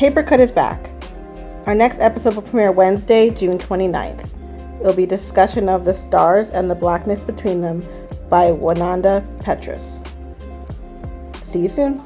Paper Cut is back. Our next episode will premiere Wednesday, June 29th. It'll be discussion of the stars and the blackness between them by Junauda Petrus. See you soon.